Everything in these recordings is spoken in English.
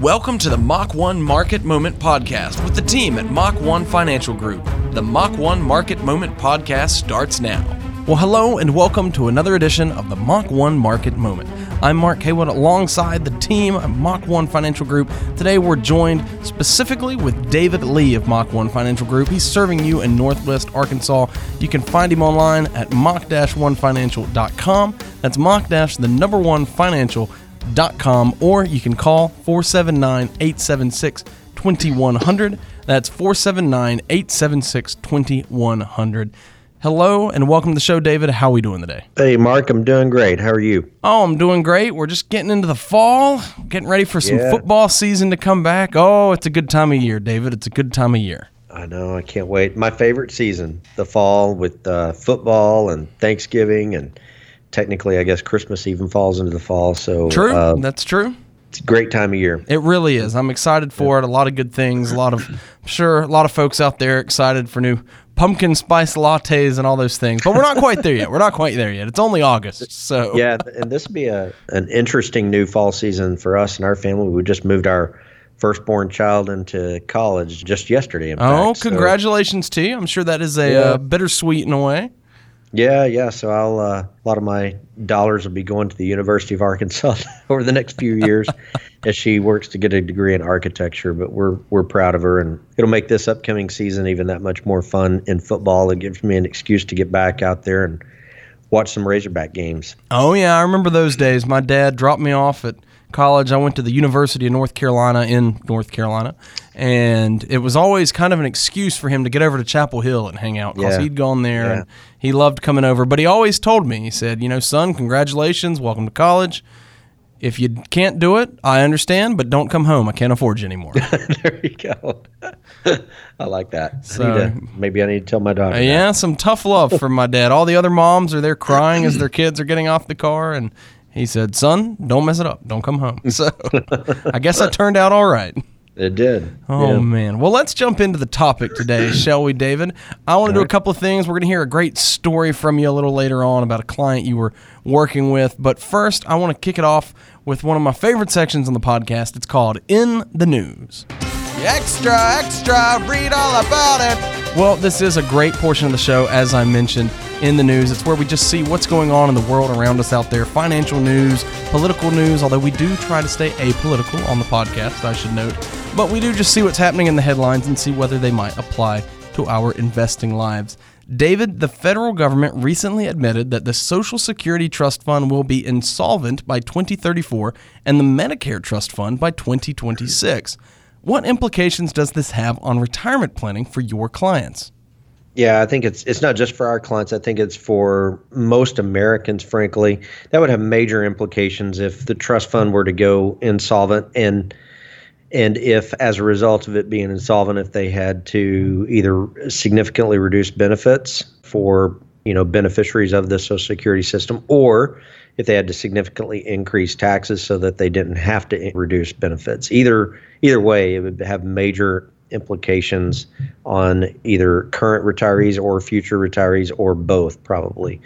Welcome to the Mach 1 Market Moment Podcast with the team at Mach 1 Financial Group. The Mach 1 Market Moment Podcast starts now. Well, hello and welcome to another edition of the Mach 1 Market Moment. I'm Mark Haywood alongside the team at Mach 1 Financial Group. Today we're joined specifically with David Lee of Mach 1 Financial Group. He's serving you in Northwest Arkansas. You can find him online at mach-1financial.com. That's mach the number one financial com or you can call 479 876 2100. That's 479 876 2100. Hello and welcome to the show, David. How are we doing today? Hey, Mark, I'm doing great. How are you? Oh, I'm doing great. We're just getting into the fall, getting ready for some yeah. football season to come back. Oh, it's a good time of year, David. It's a good time of year. I know. I can't wait. My favorite season, the fall with uh, football and Thanksgiving and technically, I guess Christmas even falls into the fall. So true. Uh, That's true. It's a great time of year. It really is. I'm excited for it. A lot of good things. A lot of, I'm sure, a lot of folks out there excited for new pumpkin spice lattes and all those things. But we're not quite there yet. We're not quite there yet. It's only August. So yeah, and this would be a an interesting new fall season for us and our family. We just moved our firstborn child into college just yesterday. oh, fact. congratulations so, to you! I'm sure that is a yeah. uh, bittersweet in a way. Yeah, yeah. So I'll uh, a lot of my dollars will be going to the University of Arkansas over the next few years as she works to get a degree in architecture. But we're we're proud of her, and it'll make this upcoming season even that much more fun in football. It gives me an excuse to get back out there and watch some Razorback games. Oh yeah, I remember those days. My dad dropped me off at college. I went to the University of North Carolina in North Carolina, and it was always kind of an excuse for him to get over to Chapel Hill and hang out because yeah. he'd gone there yeah. and he loved coming over. But he always told me, he said, you know, son, congratulations, welcome to college. If you can't do it, I understand, but don't come home. I can't afford you anymore. there you go. I like that. So, I to, maybe I need to tell my daughter. Uh, yeah, some tough love from my dad. All the other moms are there crying as their kids are getting off the car, and he said, "Son, don't mess it up. Don't come home." So, I guess I turned out all right. It did. Oh yeah. man. Well, let's jump into the topic today, shall we, David? I want to do a couple of things. We're going to hear a great story from you a little later on about a client you were working with, but first, I want to kick it off with one of my favorite sections on the podcast. It's called In the News. Extra, extra, read all about it. Well, this is a great portion of the show, as I mentioned in the news. It's where we just see what's going on in the world around us out there financial news, political news, although we do try to stay apolitical on the podcast, I should note. But we do just see what's happening in the headlines and see whether they might apply to our investing lives. David, the federal government recently admitted that the Social Security Trust Fund will be insolvent by 2034 and the Medicare Trust Fund by 2026. What implications does this have on retirement planning for your clients? Yeah, I think it's it's not just for our clients. I think it's for most Americans, frankly. That would have major implications if the trust fund were to go insolvent and and if as a result of it being insolvent if they had to either significantly reduce benefits for you know beneficiaries of the social security system or if they had to significantly increase taxes so that they didn't have to reduce benefits either either way it would have major implications on either current retirees or future retirees or both, probably.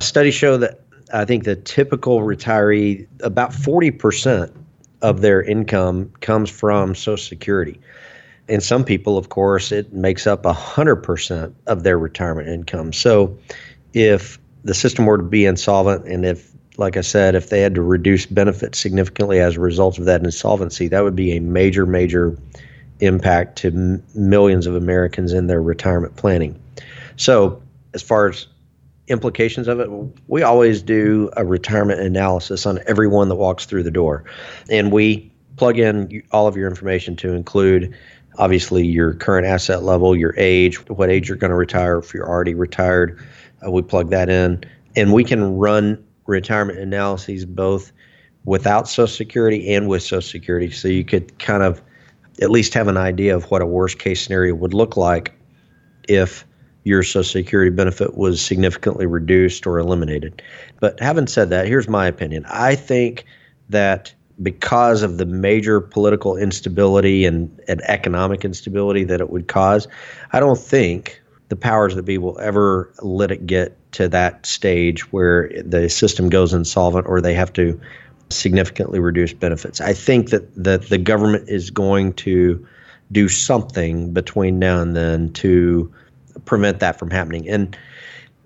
Studies show that I think the typical retiree, about 40% of their income comes from Social Security. And some people, of course, it makes up 100% of their retirement income. So if the system were to be insolvent and if like I said, if they had to reduce benefits significantly as a result of that insolvency, that would be a major, major impact to m- millions of Americans in their retirement planning. So, as far as implications of it, we always do a retirement analysis on everyone that walks through the door. And we plug in all of your information to include obviously your current asset level, your age, what age you're going to retire, if you're already retired. Uh, we plug that in. And we can run retirement analyses both without Social Security and with Social Security. So you could kind of at least have an idea of what a worst case scenario would look like if your Social Security benefit was significantly reduced or eliminated. But having said that, here's my opinion. I think that because of the major political instability and, and economic instability that it would cause, I don't think the powers that be will ever let it get to that stage where the system goes insolvent or they have to significantly reduced benefits. I think that, that the government is going to do something between now and then to prevent that from happening. And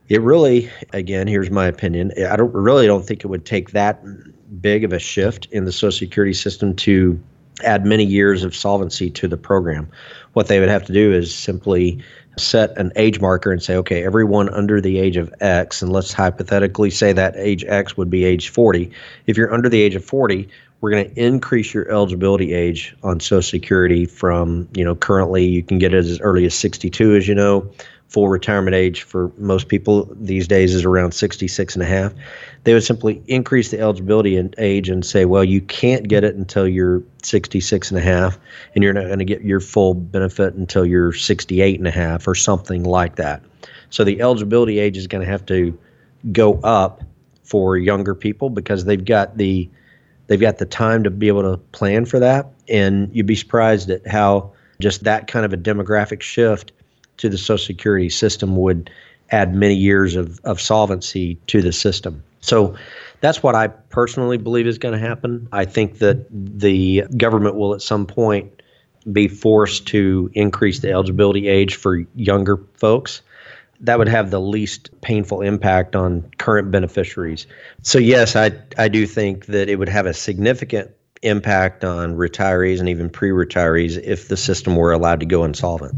it really, again, here's my opinion. I don't really don't think it would take that big of a shift in the Social Security system to add many years of solvency to the program. What they would have to do is simply set an age marker and say, okay, everyone under the age of X, and let's hypothetically say that age X would be age 40. If you're under the age of 40, we're going to increase your eligibility age on Social Security from, you know, currently you can get it as early as 62, as you know. Full retirement age for most people these days is around 66 and a half they would simply increase the eligibility age and say, well, you can't get it until you're 66 and a half, and you're not going to get your full benefit until you're 68 and a half or something like that. So the eligibility age is going to have to go up for younger people because they've got the they've got the time to be able to plan for that and you'd be surprised at how just that kind of a demographic shift to the social security system would add many years of, of solvency to the system so that's what I personally believe is going to happen. I think that the government will at some point be forced to increase the eligibility age for younger folks. That would have the least painful impact on current beneficiaries. So, yes, I, I do think that it would have a significant impact on retirees and even pre-retirees if the system were allowed to go insolvent.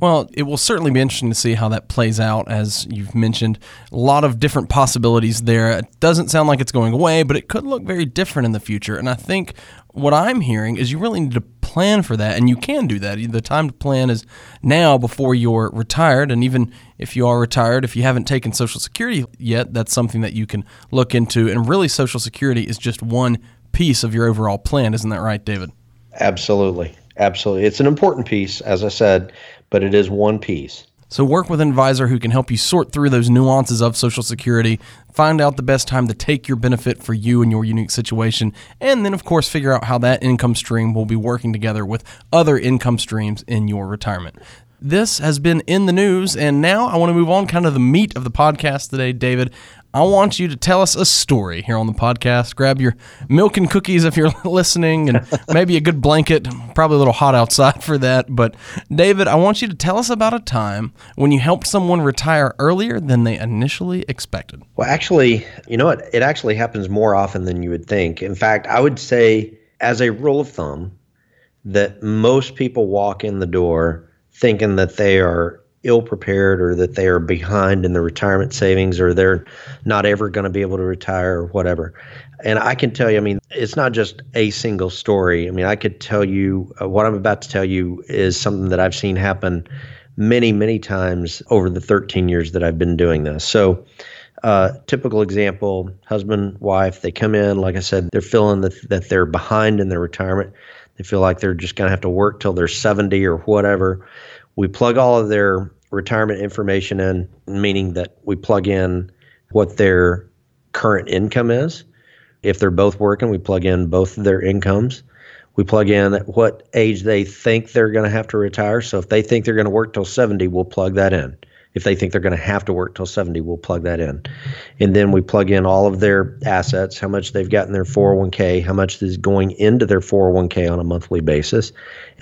Well, it will certainly be interesting to see how that plays out as you've mentioned. A lot of different possibilities there. It doesn't sound like it's going away, but it could look very different in the future. And I think what I'm hearing is you really need to plan for that, and you can do that. The time to plan is now before you're retired, and even if you are retired, if you haven't taken Social Security yet, that's something that you can look into. And really, Social Security is just one piece of your overall plan. Isn't that right, David? Absolutely. Absolutely. It's an important piece, as I said, but it is one piece. So work with an advisor who can help you sort through those nuances of Social Security, find out the best time to take your benefit for you and your unique situation, and then, of course, figure out how that income stream will be working together with other income streams in your retirement. This has been in the news, and now I want to move on kind of the meat of the podcast today, David. I want you to tell us a story here on the podcast. Grab your milk and cookies if you're listening, and maybe a good blanket. Probably a little hot outside for that. But, David, I want you to tell us about a time when you helped someone retire earlier than they initially expected. Well, actually, you know what? It actually happens more often than you would think. In fact, I would say, as a rule of thumb, that most people walk in the door thinking that they are ill prepared or that they are behind in the retirement savings or they're not ever going to be able to retire or whatever. And I can tell you, I mean, it's not just a single story. I mean, I could tell you uh, what I'm about to tell you is something that I've seen happen many, many times over the 13 years that I've been doing this. So, uh, typical example husband, wife, they come in, like I said, they're feeling that, that they're behind in their retirement. They feel like they're just going to have to work till they're 70 or whatever we plug all of their retirement information in, meaning that we plug in what their current income is. If they're both working, we plug in both of their incomes. We plug in at what age they think they're going to have to retire. So if they think they're going to work till 70, we'll plug that in. If they think they're going to have to work till 70, we'll plug that in. And then we plug in all of their assets, how much they've got in their 401k, how much is going into their 401k on a monthly basis,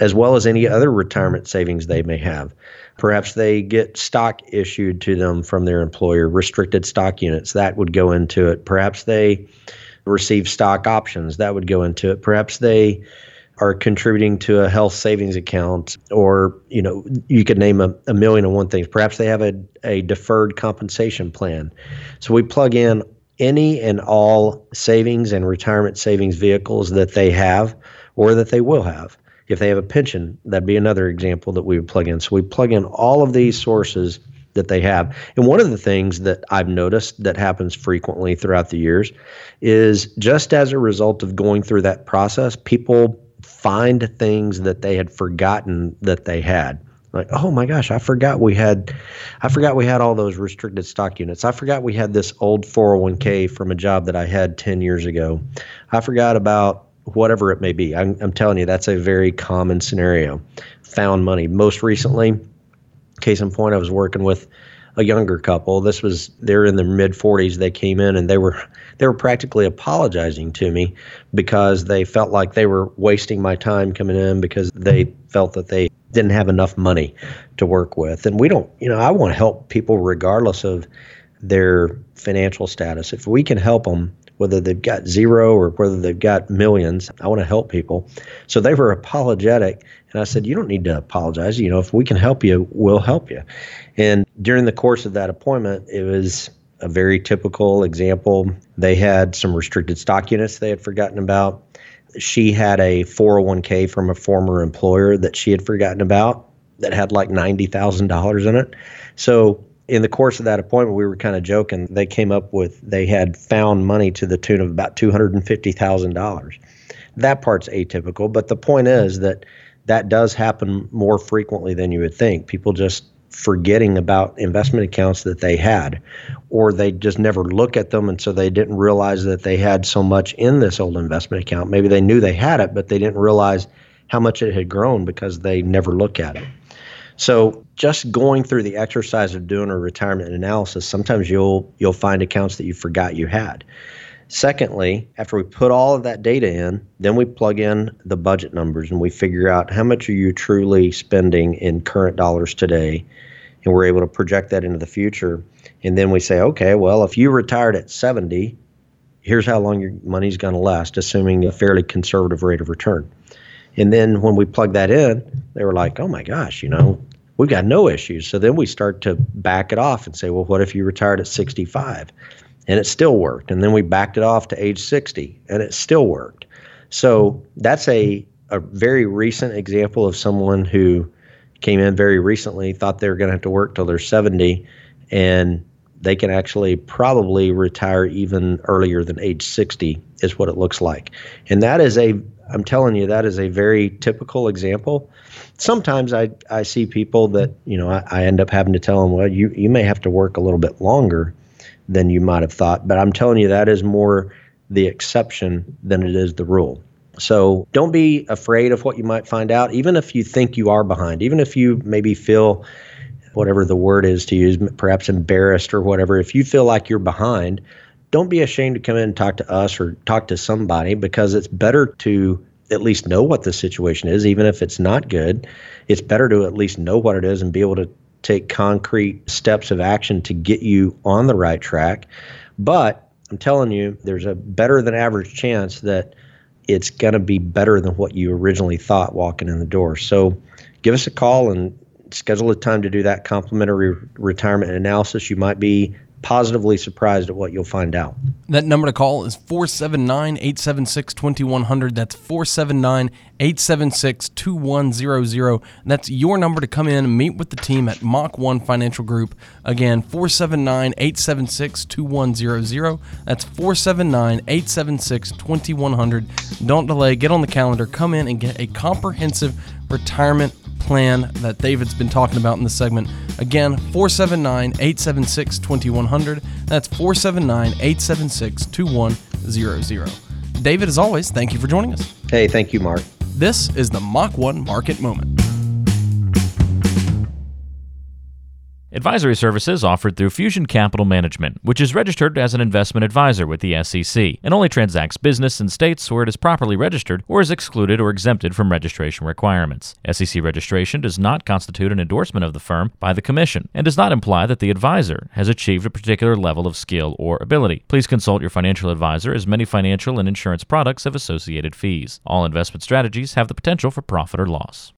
as well as any other retirement savings they may have. Perhaps they get stock issued to them from their employer, restricted stock units, that would go into it. Perhaps they receive stock options, that would go into it. Perhaps they are contributing to a health savings account or you know you could name a, a million and one things. Perhaps they have a, a deferred compensation plan. So we plug in any and all savings and retirement savings vehicles that they have or that they will have. If they have a pension that'd be another example that we would plug in. So we plug in all of these sources that they have. And one of the things that i've noticed that happens frequently throughout the years is just as a result of going through that process people find things that they had forgotten that they had. Like oh my gosh i forgot we had i forgot we had all those restricted stock units. I forgot we had this old 401k from a job that i had 10 years ago. I forgot about whatever it may be. I'm, I'm telling you that's a very common scenario. Found money. Most recently case in point i was working with a younger couple. This was they're in their mid 40s. They came in and they were they were practically apologizing to me because they felt like they were wasting my time coming in because they felt that they didn't have enough money to work with. And we don't, you know, I want to help people regardless of their financial status. If we can help them whether they've got zero or whether they've got millions. I want to help people. So they were apologetic. And I said, You don't need to apologize. You know, if we can help you, we'll help you. And during the course of that appointment, it was a very typical example. They had some restricted stock units they had forgotten about. She had a 401k from a former employer that she had forgotten about that had like $90,000 in it. So in the course of that appointment, we were kind of joking. They came up with they had found money to the tune of about two hundred and fifty thousand dollars. That part's atypical, but the point is that that does happen more frequently than you would think. People just forgetting about investment accounts that they had, or they just never look at them, and so they didn't realize that they had so much in this old investment account. Maybe they knew they had it, but they didn't realize how much it had grown because they never look at it. So just going through the exercise of doing a retirement analysis, sometimes you'll you'll find accounts that you forgot you had. Secondly, after we put all of that data in, then we plug in the budget numbers and we figure out how much are you truly spending in current dollars today, and we're able to project that into the future. And then we say, okay, well, if you retired at 70, here's how long your money's going to last, assuming a fairly conservative rate of return. And then when we plug that in, they were like, oh my gosh, you know, we've got no issues. So then we start to back it off and say, well, what if you retired at 65? And it still worked. And then we backed it off to age 60 and it still worked. So that's a, a very recent example of someone who came in very recently, thought they were going to have to work till they're 70, and they can actually probably retire even earlier than age 60, is what it looks like. And that is a I'm telling you, that is a very typical example. Sometimes I, I see people that, you know, I, I end up having to tell them, well, you, you may have to work a little bit longer than you might have thought. But I'm telling you, that is more the exception than it is the rule. So don't be afraid of what you might find out, even if you think you are behind, even if you maybe feel whatever the word is to use, perhaps embarrassed or whatever. If you feel like you're behind, don't be ashamed to come in and talk to us or talk to somebody because it's better to at least know what the situation is, even if it's not good. It's better to at least know what it is and be able to take concrete steps of action to get you on the right track. But I'm telling you, there's a better than average chance that it's going to be better than what you originally thought walking in the door. So give us a call and schedule a time to do that complimentary retirement analysis. You might be positively surprised at what you'll find out. That number to call is 479 876 2100. That's 479 876 2100. That's your number to come in and meet with the team at Mach 1 Financial Group. Again, 479 876 2100. That's 479 876 2100. Don't delay, get on the calendar, come in and get a comprehensive retirement plan that David's been talking about in the segment. Again, 479 876 2100. That's 479 876 2100. David, as always, thank you for joining us. Hey, thank you, Mark. This is the Mach 1 Market Moment. Advisory services offered through Fusion Capital Management, which is registered as an investment advisor with the SEC and only transacts business in states where it is properly registered or is excluded or exempted from registration requirements. SEC registration does not constitute an endorsement of the firm by the Commission and does not imply that the advisor has achieved a particular level of skill or ability. Please consult your financial advisor as many financial and insurance products have associated fees. All investment strategies have the potential for profit or loss.